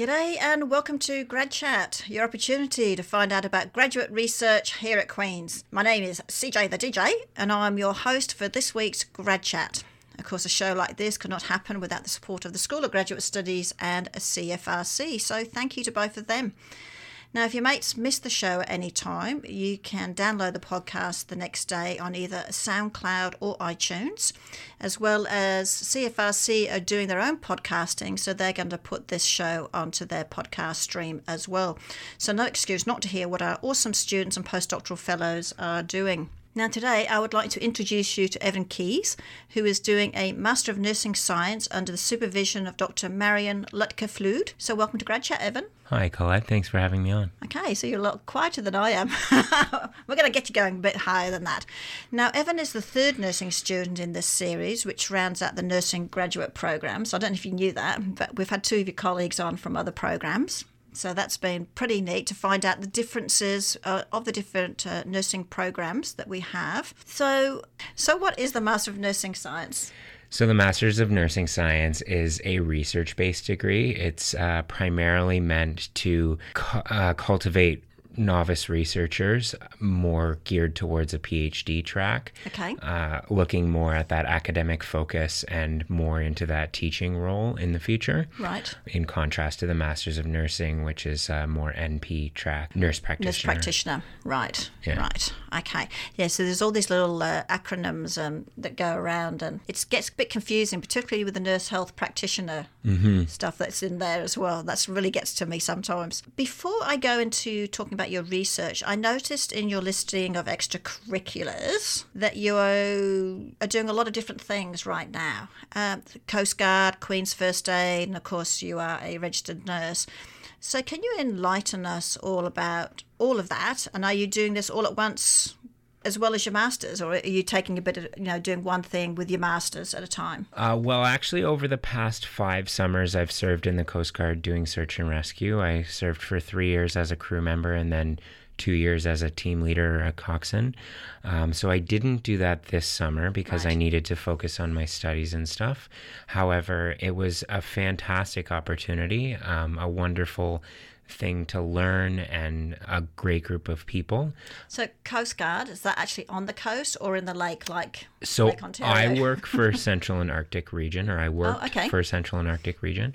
G'day and welcome to Grad Chat, your opportunity to find out about graduate research here at Queen's. My name is CJ the DJ and I'm your host for this week's Grad Chat. Of course, a show like this could not happen without the support of the School of Graduate Studies and a CFRC, so thank you to both of them. Now, if your mates miss the show at any time, you can download the podcast the next day on either SoundCloud or iTunes, as well as CFRC are doing their own podcasting, so they're going to put this show onto their podcast stream as well. So, no excuse not to hear what our awesome students and postdoctoral fellows are doing. Now, today I would like to introduce you to Evan Keys, who is doing a Master of Nursing Science under the supervision of Dr. Marian Luctkar-Flude. So, welcome to Grad Chat, Evan. Hi, Colette. Thanks for having me on. Okay, so you're a lot quieter than I am. We're going to get you going a bit higher than that. Now, Evan is the third nursing student in this series, which rounds out the nursing graduate program. So, I don't know if you knew that, but we've had two of your colleagues on from other programs. So that's been pretty neat to find out the differences uh, of the different uh, nursing programs that we have. So, so what is the Master of Nursing Science? So, the Masters of Nursing Science is a research based degree. It's uh, primarily meant to cu- uh, cultivate novice researchers more geared towards a PhD track. Okay. Uh, looking more at that academic focus and more into that teaching role in the future. Right. In contrast to the Masters of Nursing, which is uh, more NP track, nurse practitioner. Nurse practitioner. Right. Yeah. Right. Okay. Yeah. So there's all these little uh, acronyms um, that go around, and it gets a bit confusing, particularly with the nurse health practitioner stuff that's in there as well. That's really gets to me sometimes. Before I go into talking about your research, I noticed in your listing of extracurriculars that you are doing a lot of different things right now. Um, Coast Guard, Queen's First Aid, and of course you are a registered nurse. So can you enlighten us all about all of that? And are you doing this all at once? As well as your masters, or are you taking a bit of, you know, doing one thing with your masters at a time? Uh, well, actually, over the past five summers, I've served in the Coast Guard doing search and rescue. I served for three years as a crew member and then two years as a team leader at coxswain. Um, so I didn't do that this summer because I needed to focus on my studies and stuff. However, it was a fantastic opportunity, um, a wonderful thing to learn, and a great group of people. So Coast Guard is that actually on the coast or in the lake, like So Lake Ontario? I work for Central and Arctic region, or I work Oh, okay. for Central and Arctic region,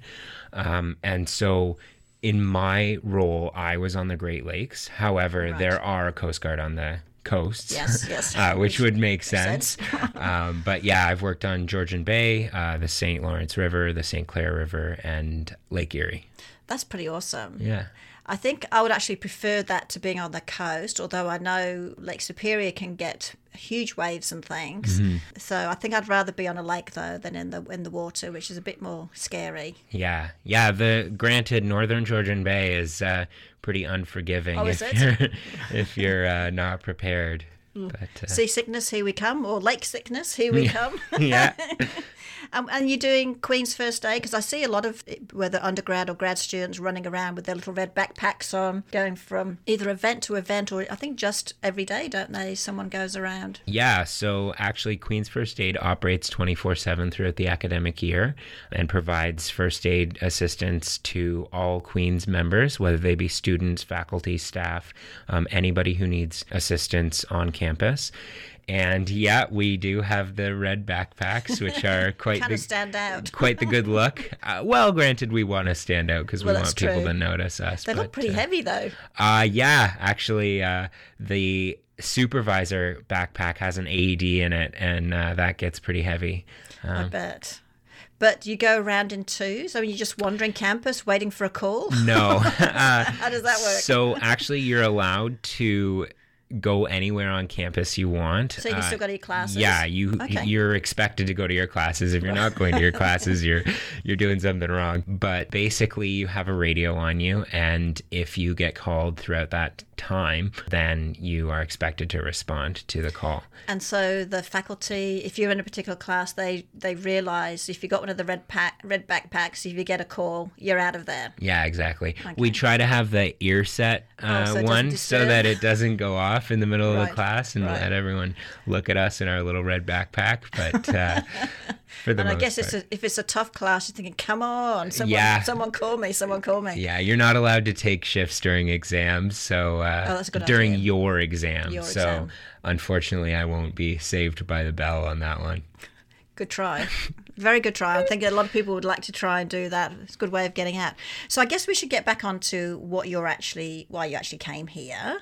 um, and so in my role, I was on the Great Lakes. However, Right. there are Coast Guard on the coasts, Yes, yes. uh, which would make sense. sense. um, but yeah, I've worked on Georgian Bay, uh, the St. Lawrence River, the St. Clair River, and Lake Erie. That's pretty awesome. Yeah. I think I would actually prefer that to being on the coast, although I know Lake Superior can get huge waves and things. Mm-hmm. So I think I'd rather be on a lake though than in the in the water, which is a bit more scary. Yeah, yeah. The granted, Northern Georgian Bay is uh, pretty unforgiving Oh, is if it? you're if you're uh, not prepared. But uh, Seasickness, here we come, or lake sickness, here we come. yeah, Um, and you're doing Queen's First Aid because I see a lot of whether undergrad or grad students running around with their little red backpacks on, going from either event to event, or I think just every day, don't they? Someone goes around. yeah. So actually, Queen's First Aid operates twenty four seven throughout the academic year and provides first aid assistance to all Queen's members, whether they be students, faculty, staff, um, anybody who needs assistance on campus. And yeah, we do have the red backpacks, which are quite Kind the, of stand out. quite the good look. Uh, well, granted, we want to stand out because Well, we want people true. to notice us. They look pretty uh, heavy though. Uh, yeah, actually, uh, the supervisor backpack has an AED in it, and uh, that gets pretty heavy. I Um, bet. But you go around in twos? I mean, you're just wandering campus waiting for a call? no. uh, How does that work? so actually, you're allowed to go anywhere on campus you want. So you Uh, still go to your classes? Yeah, you Okay. you're expected to go to your classes. If you're not going to your classes, you're you're doing something wrong. But basically, you have a radio on you, and if you get called throughout that time, then you are expected to respond to the call. And so the faculty, if you're in a particular class, they they realise if you got one of the red pack, red backpacks, if you get a call, you're out of there. Yeah, exactly. We try to have the ear set Oh, uh, so one so that it doesn't go off in the middle of the class and right. let everyone look at us in our little red backpack. But uh, and I guess it's a, if it's a tough class, you're thinking, "Come on, someone, Yeah. someone call me, someone call me." Yeah, you're not allowed to take shifts during exams. So uh, Oh, that's a good during idea. your exam. Your so exam. unfortunately, I won't be saved by the bell on that one. Good try. Very good try. I think a lot of people would like to try and do that. It's a good way of getting out. So I guess we should get back onto what you're actually, why you actually came here.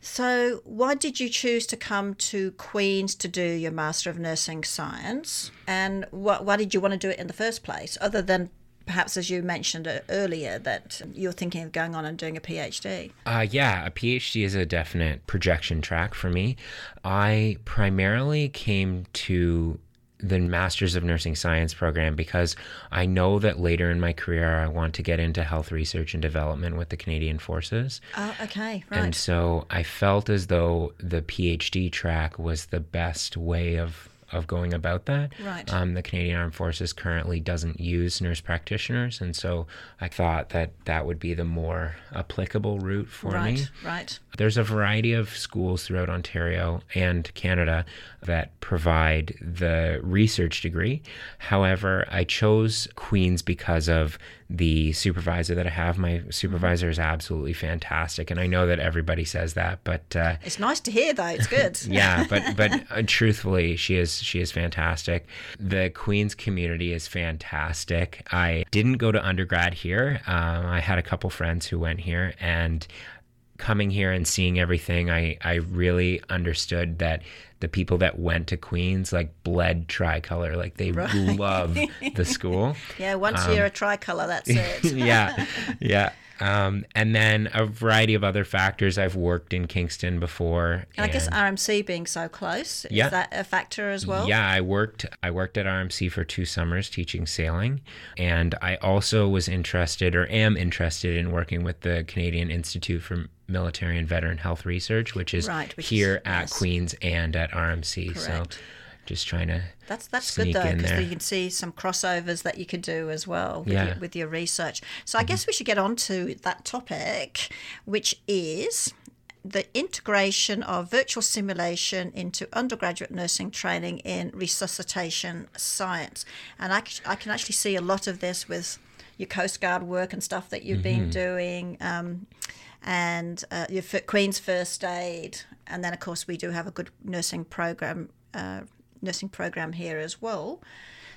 So why did you choose to come to Queen's to do your Master of Nursing Science? And why did you want to do it in the first place, other than perhaps, as you mentioned uh, earlier, that you're thinking of going on and doing a PhD? Uh, yeah, a PhD is a definite projection track for me. I primarily came to the Masters of Nursing Science program because I know that later in my career I want to get into health research and development with the Canadian Forces. Oh, okay, right. And so I felt as though the PhD track was the best way of of going about that. Right. Um, the Canadian Armed Forces currently doesn't use nurse practitioners, and so I thought that that would be the more applicable route for right, me. right. Right. There's a variety of schools throughout Ontario and Canada that provide the research degree. However, I chose Queen's because of the supervisor that I have. My supervisor is absolutely fantastic, and I know that everybody says that, but uh, It's nice to hear, though. It's good. yeah, but but uh, truthfully, she is she is fantastic. The Queens community is fantastic. I didn't go to undergrad here. Um, I had a couple friends who went here, and coming here and seeing everything, I I really understood that the people that went to Queens like bled tricolor, like they love the school. Yeah, once Um, you're a tricolour, that's it. yeah, yeah. Um, and then a variety of other factors. I've worked in Kingston before. And I guess RMC being so close, Yeah. is that a factor as well? Yeah, I worked I worked at RMC for 2 summers teaching sailing and I also was interested or am interested in working with the Canadian Institute for Military and Veteran Health Research which is Right, which is- here at yes. Queens and at RMC. Correct. So just trying to That's that's good though because you can see some crossovers that you could do as well with, Yeah. your, with your research. So I guess we should get on to that topic, which is the integration of virtual simulation into undergraduate nursing training in resuscitation science. And i, I can actually see a lot of this with your Coast Guard work and stuff that you've been doing. Um, and uh, your f- Queen's First Aid, and then of course we do have a good nursing program, uh, nursing program here as well.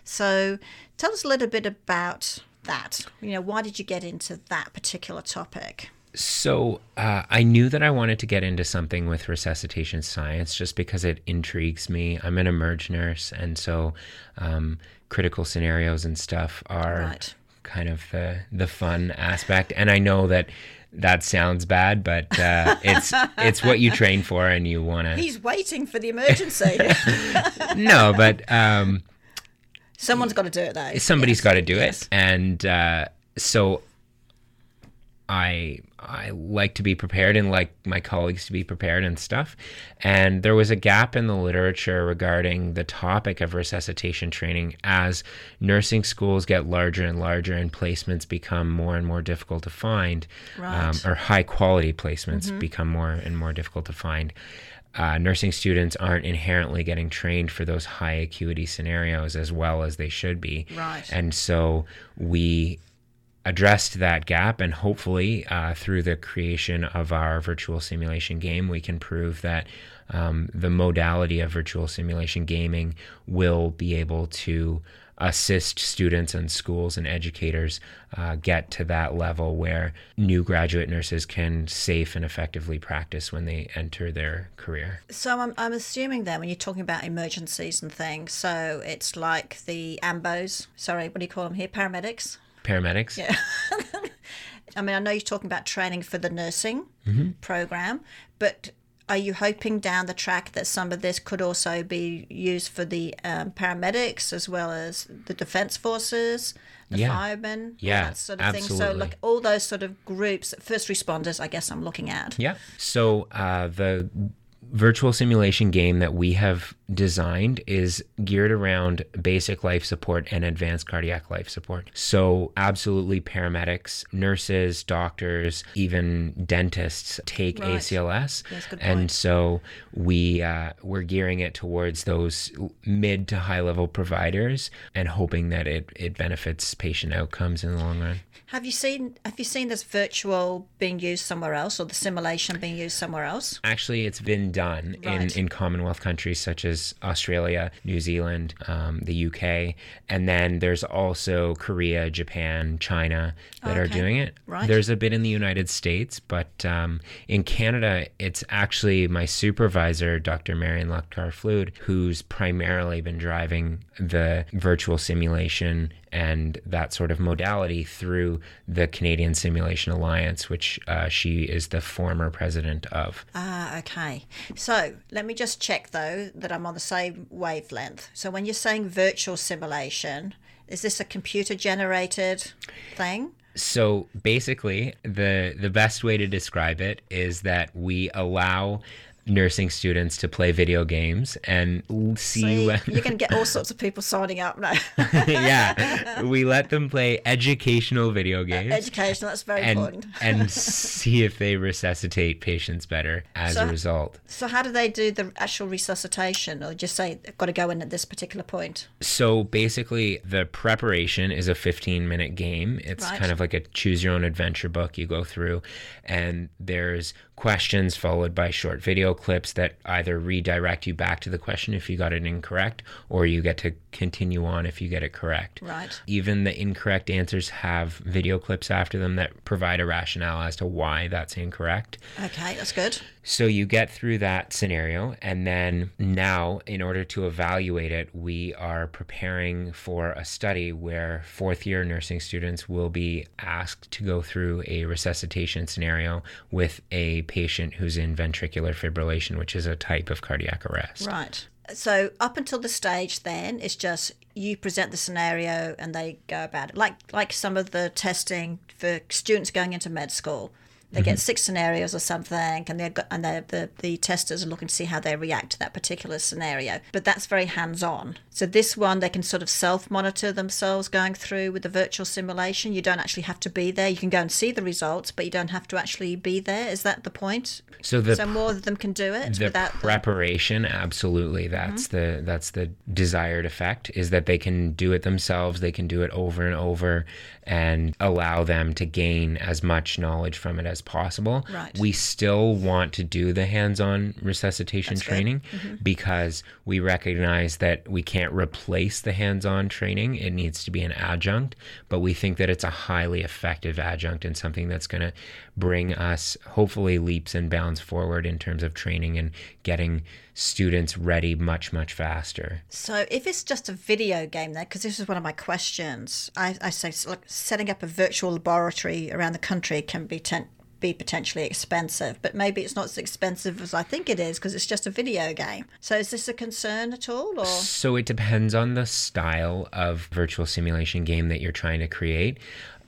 So tell us a little bit about that. You know, why did you get into that particular topic? So uh, I knew that I wanted to get into something with resuscitation science just because it intrigues me. I'm an emerge nurse, and so um, critical scenarios and stuff are Right. kind of the the fun aspect. And I know that that sounds bad, but uh, it's it's what you train for, and you want to. He's waiting for the emergency. No, but um, Someone's got to do it though. somebody's Yes. got to do Yes. it and uh, so i i like to be prepared and like my colleagues to be prepared and stuff and there was a gap in the literature regarding the topic of resuscitation training as nursing schools get larger and larger and placements become more and more difficult to find um, or high quality placements become more and more difficult to find uh, nursing students aren't inherently getting trained for those high acuity scenarios as well as they should be. Right. And so we addressed that gap, and hopefully, uh, through the creation of our virtual simulation game, we can prove that um, the modality of virtual simulation gaming will be able to assist students and schools and educators uh, get to that level where new graduate nurses can safe and effectively practice when they enter their career. So I'm, I'm assuming then when you're talking about emergencies and things, so it's like the AMBOs, sorry, what do you call them here? Paramedics? Paramedics? Yeah. I mean, I know you're talking about training for the nursing program, but are you hoping down the track that some of this could also be used for the um, paramedics as well as the defence forces, the Yeah. firemen, Yeah, that sort of thing? So, absolutely. like all those sort of groups, first responders, I guess I'm looking at. Yeah. So uh, the virtual simulation game that we have designed is geared around basic life support and advanced cardiac life support. So, absolutely, paramedics, nurses, doctors, even dentists take Right. ACLS, and so we uh, we're gearing it towards those mid to high level providers and hoping that it it benefits patient outcomes in the long run. Have you seen Have you seen this virtual being used somewhere else, or the simulation being used somewhere else? Actually, it's been done Right. in, in Commonwealth countries such as Australia, New Zealand, um, the UK, and then there's also Korea, Japan, China that are doing it. Right. There's a bit in the United States, but um, in Canada, it's actually my supervisor, Dr. Marian Luctkar-Flude, who's primarily been driving the virtual simulation and that sort of modality through the Canadian Simulation Alliance, which uh, she is the former president of. Ah, okay. So let me just check though that I'm on the same wavelength. So when you're saying virtual simulation, is this a computer generated thing? So basically, the the best way to describe it is that we allow nursing students to play video games and see, See, when, you can get all sorts of people signing up now. yeah we let them play educational video uh, games Educational, that's very and important. and see if they resuscitate patients better as So- a result So how do they do the actual resuscitation, or just say they've got to go in at this particular point? So basically, the preparation is a 15 minute game. It's Right. kind of like a choose your own adventure book you go through, and there's questions followed by short video clips that either redirect you back to the question if you got it incorrect, or you get to continue on if you get it correct. Right. Even the incorrect answers have video clips after them that provide a rationale as to why that's incorrect. Okay, that's good. So you get through that scenario, and then now, in order to evaluate it, we are preparing for a study where fourth year nursing students will be asked to go through a resuscitation scenario with a patient who's in ventricular fibrillation, which is a type of cardiac arrest. Right. So up until the stage, then it's just you present the scenario and they go about it. Like like some of the testing for students going into med school, they get mm-hmm. six scenarios or something, and they're and they're, the the testers are looking to see how they react to that particular scenario. But that's very hands on. So this one, they can sort of self monitor themselves going through with the virtual simulation. You don't actually have to be there. You can go and see the results, but you don't have to actually be there. Is that the point? So the so more of them can do it the without the- preparation absolutely that's mm-hmm. the that's the desired effect is that they can do it themselves they can do it over and over and allow them to gain as much knowledge from it as possible. Right. we still want to do the hands-on resuscitation That's training mm-hmm. because we recognize that we can't replace the hands-on training. It needs to be an adjunct but we think that it's a highly effective adjunct and something that's going to bring us hopefully leaps and bounds forward in terms of training and getting students ready much much faster So, if it's just a video game, then, because this is one of my questions, I, I say like, setting up a virtual laboratory around the country can be ten, be potentially expensive, but maybe it's not as expensive as I think it is because it's just a video game. So, is this a concern at all, or So it depends on the style of virtual simulation game that you're trying to create.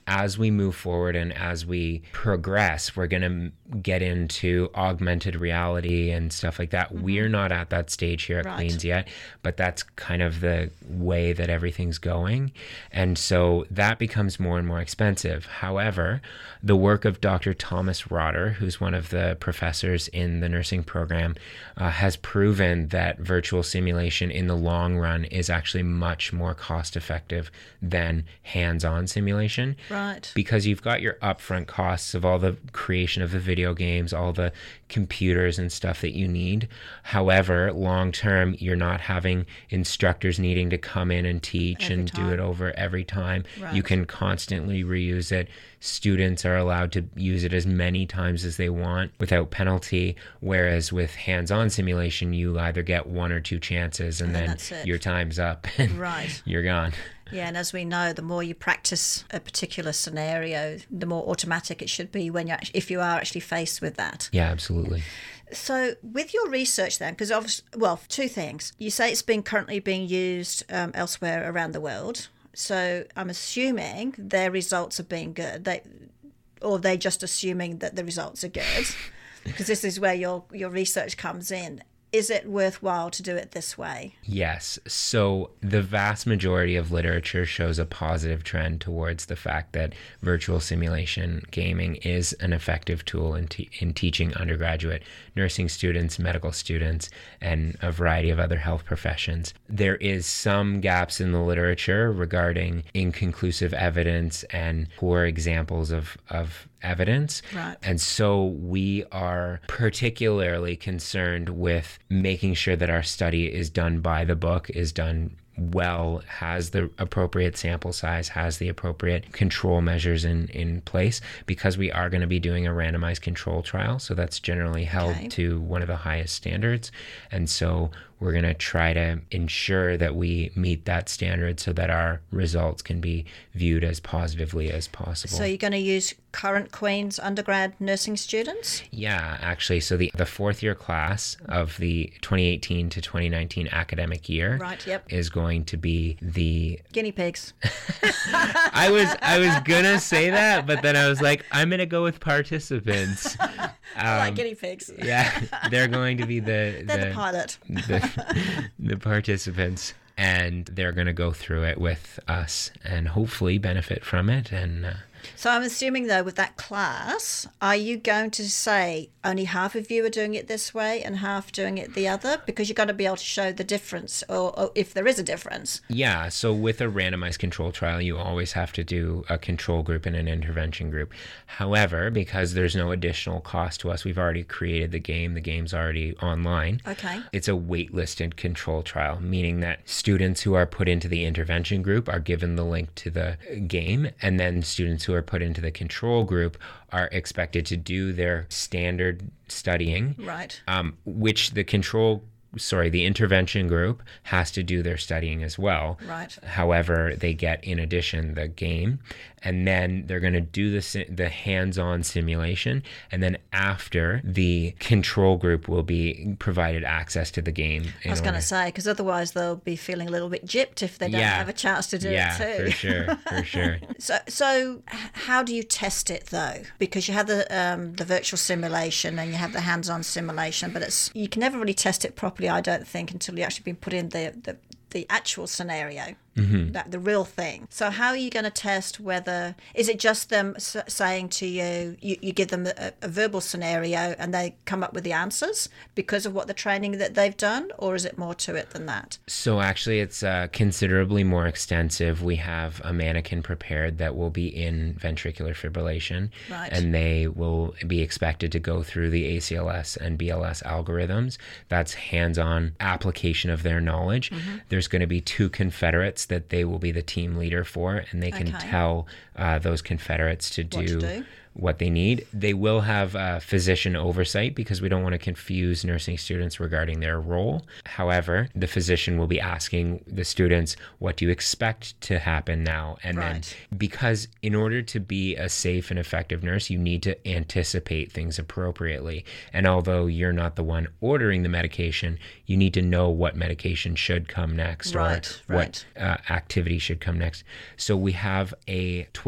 As we move forward and as we progress, we're going to get into augmented reality and stuff like that. We're not at that stage here at Right. Queens yet, but that's kind of the way that everything's going. And so that becomes more and more expensive. However, the work of Dr. Thomas Rotter, who's one of the professors in the nursing program, uh, has proven that virtual simulation in the long run is actually much more cost effective than hands on simulation right? because you've got your upfront costs of all the creation of the video games, all the computers and stuff that you need. However, long term, you're not having instructors needing to come in and teach Every and do it over every time. You can constantly reuse it. Students are allowed to use it as many times as they want without penalty. Whereas with hands on simulation, you either get one or two chances and, And then then your time's up and Right. you're gone. Yeah, and as we know, the more you practice a particular scenario, the more automatic it should be when you if you are actually faced with that. Yeah, absolutely. So, with your research then, because obviously, well, two things. You say it's been currently being used um, elsewhere around the world. So, I'm assuming their results are being good. They, or they just assuming that the results are good, because this is where your your research comes in. Is it worthwhile to do it this way? Yes. So the vast majority of literature shows a positive trend towards the fact that virtual simulation gaming is an effective tool in, te- in teaching undergraduate nursing students, medical students, and a variety of other health professions. There is some gaps in the literature regarding inconclusive evidence and poor examples of, of evidence. Right. And so we are particularly concerned with making sure that our study is done by the book, is done well, has the appropriate sample size, has the appropriate control measures in, in place, because we are going to be doing a randomized control trial. So that's generally held Okay. to one of the highest standards. And so we're going to try to ensure that we meet that standard so that our results can be viewed as positively as possible. So you're going to use current Queen's undergrad nursing students? Yeah, actually, so the, the fourth year class of the 2018 to 2019 academic year Right, yep. is going to be the Guinea pigs. I was I was gonna say that, but then I was like, I'm gonna go with participants. I like Um, guinea pigs. yeah, they're going to be the the the, pilot. the, the participants, and they're gonna go through it with us and hopefully benefit from it. And uh, So I'm assuming though, with that class, are you going to say only half of you are doing it this way and half doing it the other? Because you've got to be able to show the difference, or, or if there is a difference. Yeah, so with a randomized control trial, you always have to do a control group and an intervention group. However, because there's no additional cost to us, we've already created the game, the game's already online. Okay. It's a waitlisted control trial, meaning that students who are put into the intervention group are given the link to the game, and then students who are put into the control group are expected to do their standard studying Right. um, which the control sorry the intervention group has to do their studying as well Right. however they get in addition the game and then they're going to do the the hands-on simulation and then after the control group will be provided access to the game I was going to say, because otherwise they'll be feeling a little bit gypped if they don't Yeah. have a chance to do yeah it too. for sure for sure So, so how do you test it though? Because you have the um, the virtual simulation and you have the hands-on simulation, but it's you can never really test it properly, I don't think, until you actually been put in the the, the actual scenario, that the real thing. So, how are you going to test whether is it just them s- saying to you, you, you give them a, a verbal scenario and they come up with the answers because of what the training that they've done, or is it more to it than that? So actually, it's uh, considerably more extensive. We have a mannequin prepared that will be in ventricular fibrillation, Right. and they will be expected to go through the ACLS and BLS algorithms. That's hands-on application of their knowledge. Mm-hmm. There's going to be two Confederates that they will be the team leader for, and they can Okay. tell uh, those Confederates to What to do. what they need. They will have uh, physician oversight because we don't want to confuse nursing students regarding their role. However, the physician will be asking the students, What do you expect to happen now? And Right. then, because in order to be a safe and effective nurse, you need to anticipate things appropriately. And although you're not the one ordering the medication, you need to know what medication should come next Right, or right. what uh, activity should come next. So we have a 12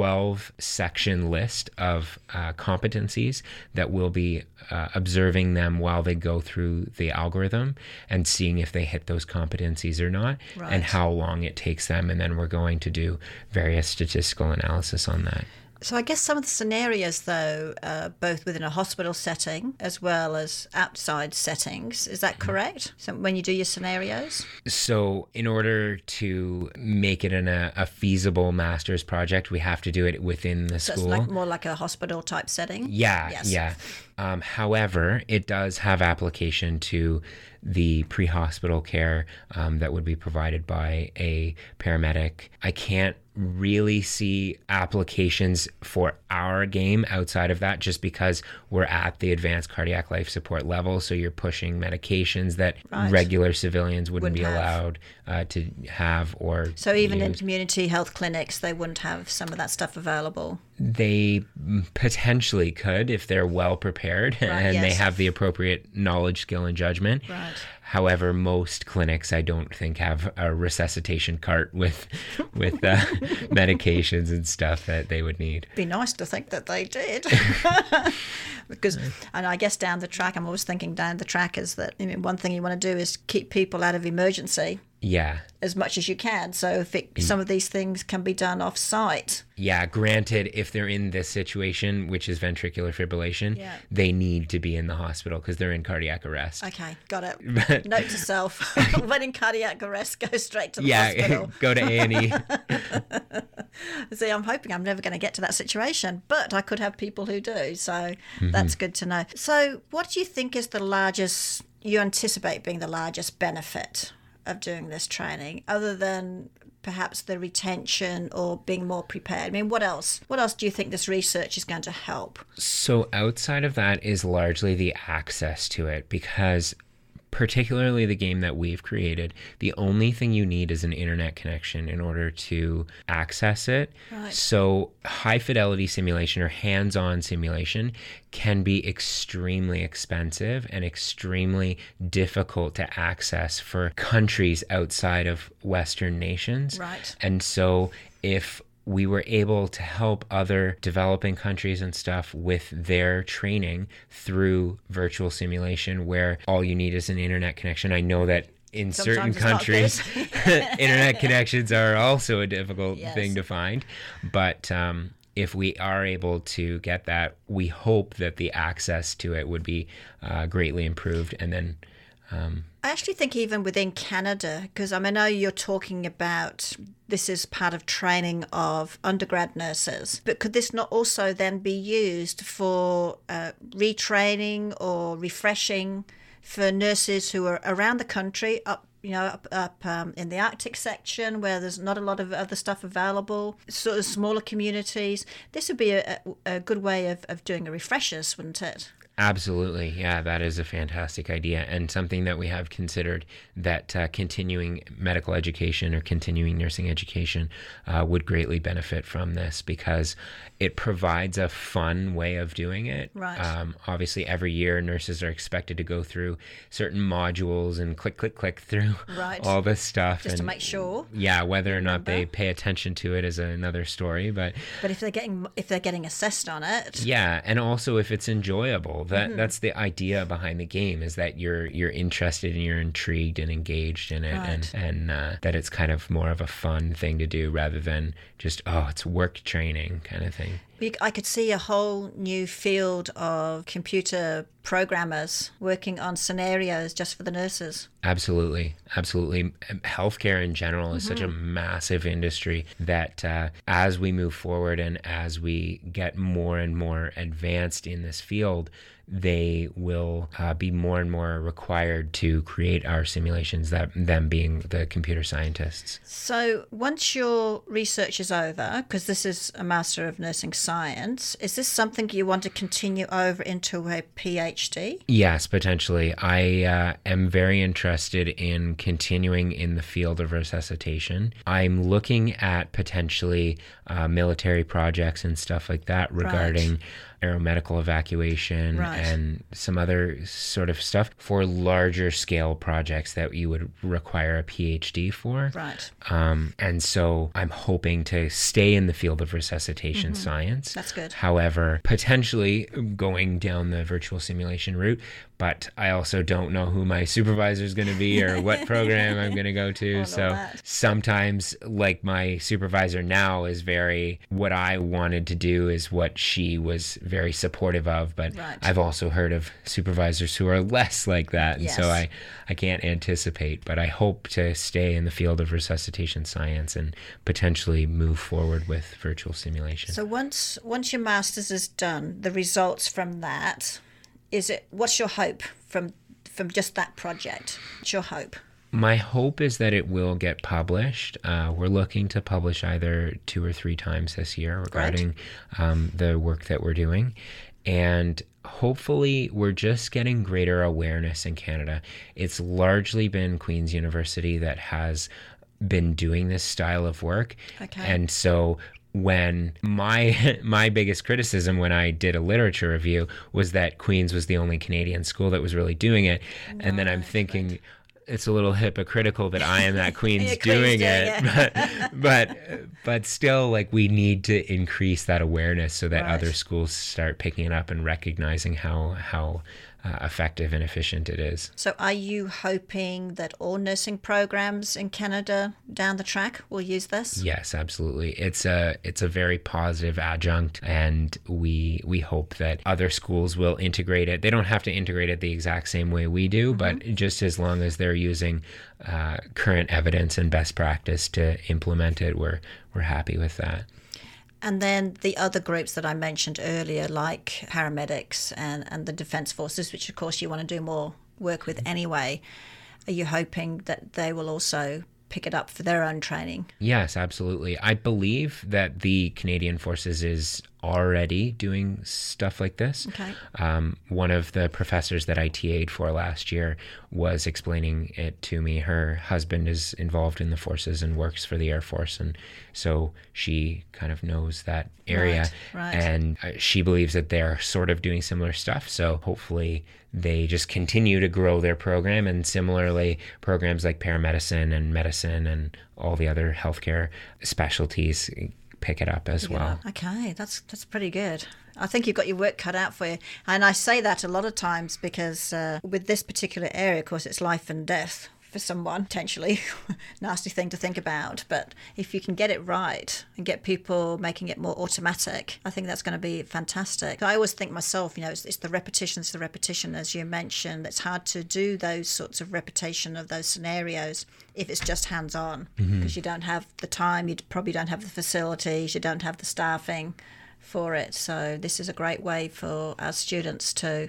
section list of uh, competencies that we'll be uh, observing them while they go through the algorithm and seeing if they hit those competencies or not Right. and how long it takes them. And then we're going to do various statistical analysis on that. So I guess some of the scenarios, though, uh, both within a hospital setting as well as outside settings, is that correct? So when you do your scenarios, So, in order to make it an, a, a feasible master's project, we have to do it within the so school. it's like more like a hospital type setting. Yeah, Yes. yeah. Um, however, it does have application to the pre hospital care um, that would be provided by a paramedic. I can't really see applications for our game outside of that just because we're at the advanced cardiac life support level. So you're pushing medications that Right. regular civilians wouldn't, Wouldn't be have. allowed uh, to have or. So even in community health clinics, they wouldn't have some of that stuff available. they potentially could if they're well prepared and they have the appropriate knowledge, skill, and judgment. Right. However, most clinics I don't think have a resuscitation cart with with uh, medications and stuff that they would need. Be nice to think that they did. because, and I guess down the track, I'm always thinking down the track is that I mean, one thing you want to do is keep people out of emergency Yeah. as much as you can. So if it, mm. some of these things can be done off site, Yeah, granted, if they're in this situation, which is ventricular fibrillation, Yeah. they need to be in the hospital because they're in cardiac arrest. okay, got it. Note to self: when in cardiac arrest, go straight to the hospital. yeah, hospital. go to A and E. See, I'm hoping I'm never going to get to that situation, but I could have people who do. So mm-hmm. that's good to know. So, what do you think is the largest, you anticipate being the largest benefit of doing this training, other than perhaps the retention or being more prepared? I mean, what else? What else do you think this research is going to help? So outside of that is largely the access to it because particularly the game that we've created, the only thing you need is an internet connection in order to access it. Right. So high fidelity simulation or hands-on simulation can be extremely expensive and extremely difficult to access for countries outside of western nations. Right. And so if we were able to help other developing countries and stuff with their training through virtual simulation where all you need is an internet connection. I know that in certain Sometimes not countries internet connections are also a difficult Yes. thing to find but um, if we are able to get that we hope that the access to it would be uh, greatly improved and then I actually think even within Canada, because I, mean, I know you're talking about this is part of training of undergrad nurses, but could this not also then be used for uh, retraining or refreshing for nurses who are around the country up? You know, up, up um, in the Arctic section where there's not a lot of other stuff available, sort of smaller communities. This would be a, a, good way of, of doing a refreshers, wouldn't it? Absolutely. Yeah, that is a fantastic idea and something that we have considered that uh, continuing medical education or continuing nursing education uh, would greatly benefit from this because it provides a fun way of doing it. Right. Um, obviously, every year nurses are expected to go through certain modules and click, click, click through Right. all this stuff. Just to make sure. Yeah, whether or not they pay attention to it is another story. But But if they're getting if they're getting assessed on it, yeah, and also if it's enjoyable, Mm-hmm. that that's the idea behind the game is that you're you're interested and you're intrigued and engaged in it, and Right. and uh, that it's kind of more of a fun thing to do rather than just oh it's work training kind of thing. I could see a whole new field of computer programmers working on scenarios just for the nurses. Absolutely, absolutely. Healthcare in general is such a massive industry that uh, as we move forward and as we get more and more advanced in this field, they will uh, be more and more required to create our simulations. That them being the computer scientists. So once your research is over, because this is a Master of Nursing Science, is this something you want to continue over into a PhD? Yes, potentially. I uh, am very interested in continuing in the field of resuscitation. I'm looking at potentially uh, military projects and stuff like that regarding aeromedical evacuation Right. and some other sort of stuff for larger scale projects that you would require a PhD for. Right. Um, and so I'm hoping to stay in the field of resuscitation science. That's good. However, potentially going down the virtual simulation route, but I also don't know who my supervisor is going to be or what program I'm going to go to. so that. sometimes, like my supervisor now is very, what I wanted to do is what she was very supportive of. But Right. I've also heard of supervisors who are less like that. And so I, I can't anticipate, but I hope to stay in the field of resuscitation science and potentially move forward with virtual simulation. So once once your masters is done, the results from that is it what's your hope from from just that project? What's your hope? My hope is that it will get published. Uh, we're looking to publish either two or three times this year regarding um, the work that we're doing. And hopefully, we're just getting greater awareness in Canada. It's largely been Queen's University that has been doing this style of work. Okay. And so when my my biggest criticism when I did a literature review was that Queens was the only Canadian school that was really doing it. and then I'm thinking it's a little hypocritical that I am that Queen's doing doing it, but, but but still, like we need to increase that awareness so that Right. other schools start picking it up and recognizing how how uh, effective and efficient it is. So, are you hoping that all nursing programs in Canada down the track will use this? Yes, absolutely. It's a it's a very positive adjunct, and we we hope that other schools will integrate it. They don't have to integrate it the exact same way we do, but just as long as they're using uh, current evidence and best practice to implement it, we're we're happy with that. And then the other groups that I mentioned earlier, like paramedics and, and the Defence Forces, which of course you want to do more work with anyway, are you hoping that they will also pick it up for their own training? Yes, absolutely. I believe that the Canadian Forces is already doing stuff like this. Okay. Um, one of the professors that I TA'd for last year was explaining it to me. Her husband is involved in the forces and works for the Air Force, and so she kind of knows that area. Right, right. And uh, she believes that they're sort of doing similar stuff. So hopefully they just continue to grow their program, and similarly, programs like paramedicine and medicine and all the other healthcare specialties pick it up as well. Okay, that's that's pretty good. I think you've got your work cut out for you. And I say that a lot of times because uh, with this particular area, of course, it's life and death for someone, potentially. Nasty thing to think about. But if you can get it right and get people making it more automatic, I think that's going to be fantastic. I always think myself, you know, it's, it's the repetition, it's the repetition, as you mentioned. It's hard to do those sorts of repetition of those scenarios if it's just hands on because mm-hmm. you don't have the time, you probably don't have the facilities, you don't have the staffing for it. So this is a great way for our students to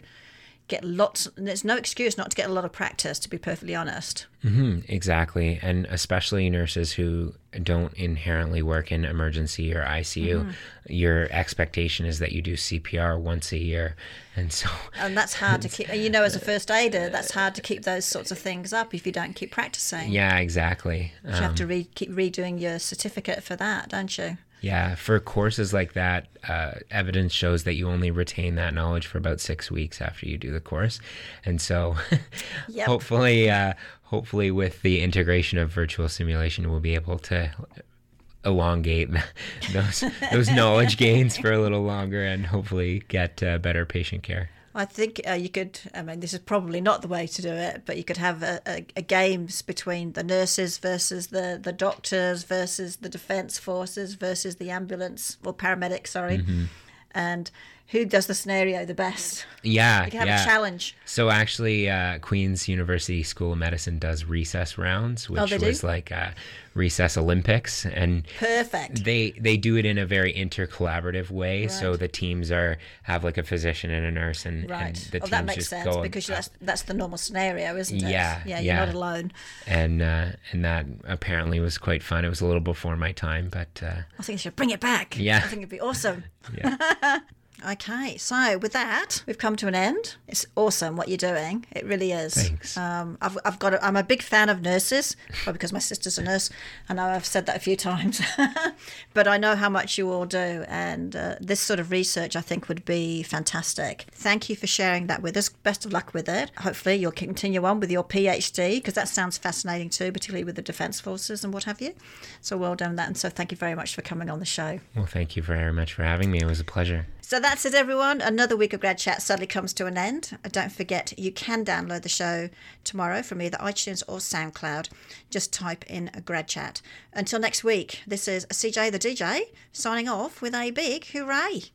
get lots. And there's no excuse not to get a lot of practice, to be perfectly honest. hmm exactly. And especially nurses who don't inherently work in emergency or ICU, your expectation is that you do CPR once a year. And so, And that's hard to keep. You know, as a first aider, that's hard to keep those sorts of things up if you don't keep practicing. yeah, exactly. You have Um, to re- keep redoing your certificate for that, don't you? Yeah, for courses like that, uh, evidence shows that you only retain that knowledge for about six weeks after you do the course. And so, Yep. hopefully, uh, hopefully, with the integration of virtual simulation, we'll be able to elongate those those knowledge gains for a little longer and hopefully get uh, better patient care. I think uh, you could. I mean, this is probably not the way to do it, but you could have a, a, a games between the nurses versus the the doctors versus the defence forces versus the ambulance or paramedics. Sorry, and who does the scenario the best? Yeah, You can have yeah. a challenge. So actually, uh, Queen's University School of Medicine does recess rounds, which Oh, they do? was like uh, recess Olympics, and Perfect. they they do it in a very intercollaborative way. So the teams are have like a physician and a nurse, and, and Right. the oh, that makes sense because up- that's that's the normal scenario, isn't it? Yeah, Yeah. You're yeah. not alone. and uh, and that apparently was quite fun. It was a little before my time, but uh, I think they should bring it back. Yeah. I think it'd be awesome. yeah, Okay, so with that, we've come to an end. It's awesome what you're doing. It really is. Thanks. Um, I've, I've got. A, I'm a big fan of nurses, probably because my sister's a nurse. I know I've said that a few times, but I know how much you all do, and uh, this sort of research I think would be fantastic. Thank you for sharing that with us. Best of luck with it. Hopefully, you'll continue on with your PhD because that sounds fascinating too, particularly with the Defence Forces and what have you. So well done that, and so thank you very much for coming on the show. well, thank you very much for having me. It was a pleasure. So that's it, everyone. Another week of Grad Chat suddenly comes to an end. Don't forget, you can download the show tomorrow from either iTunes or SoundCloud. Just type in Grad Chat. Until next week, this is CJ the DJ signing off with a big hooray.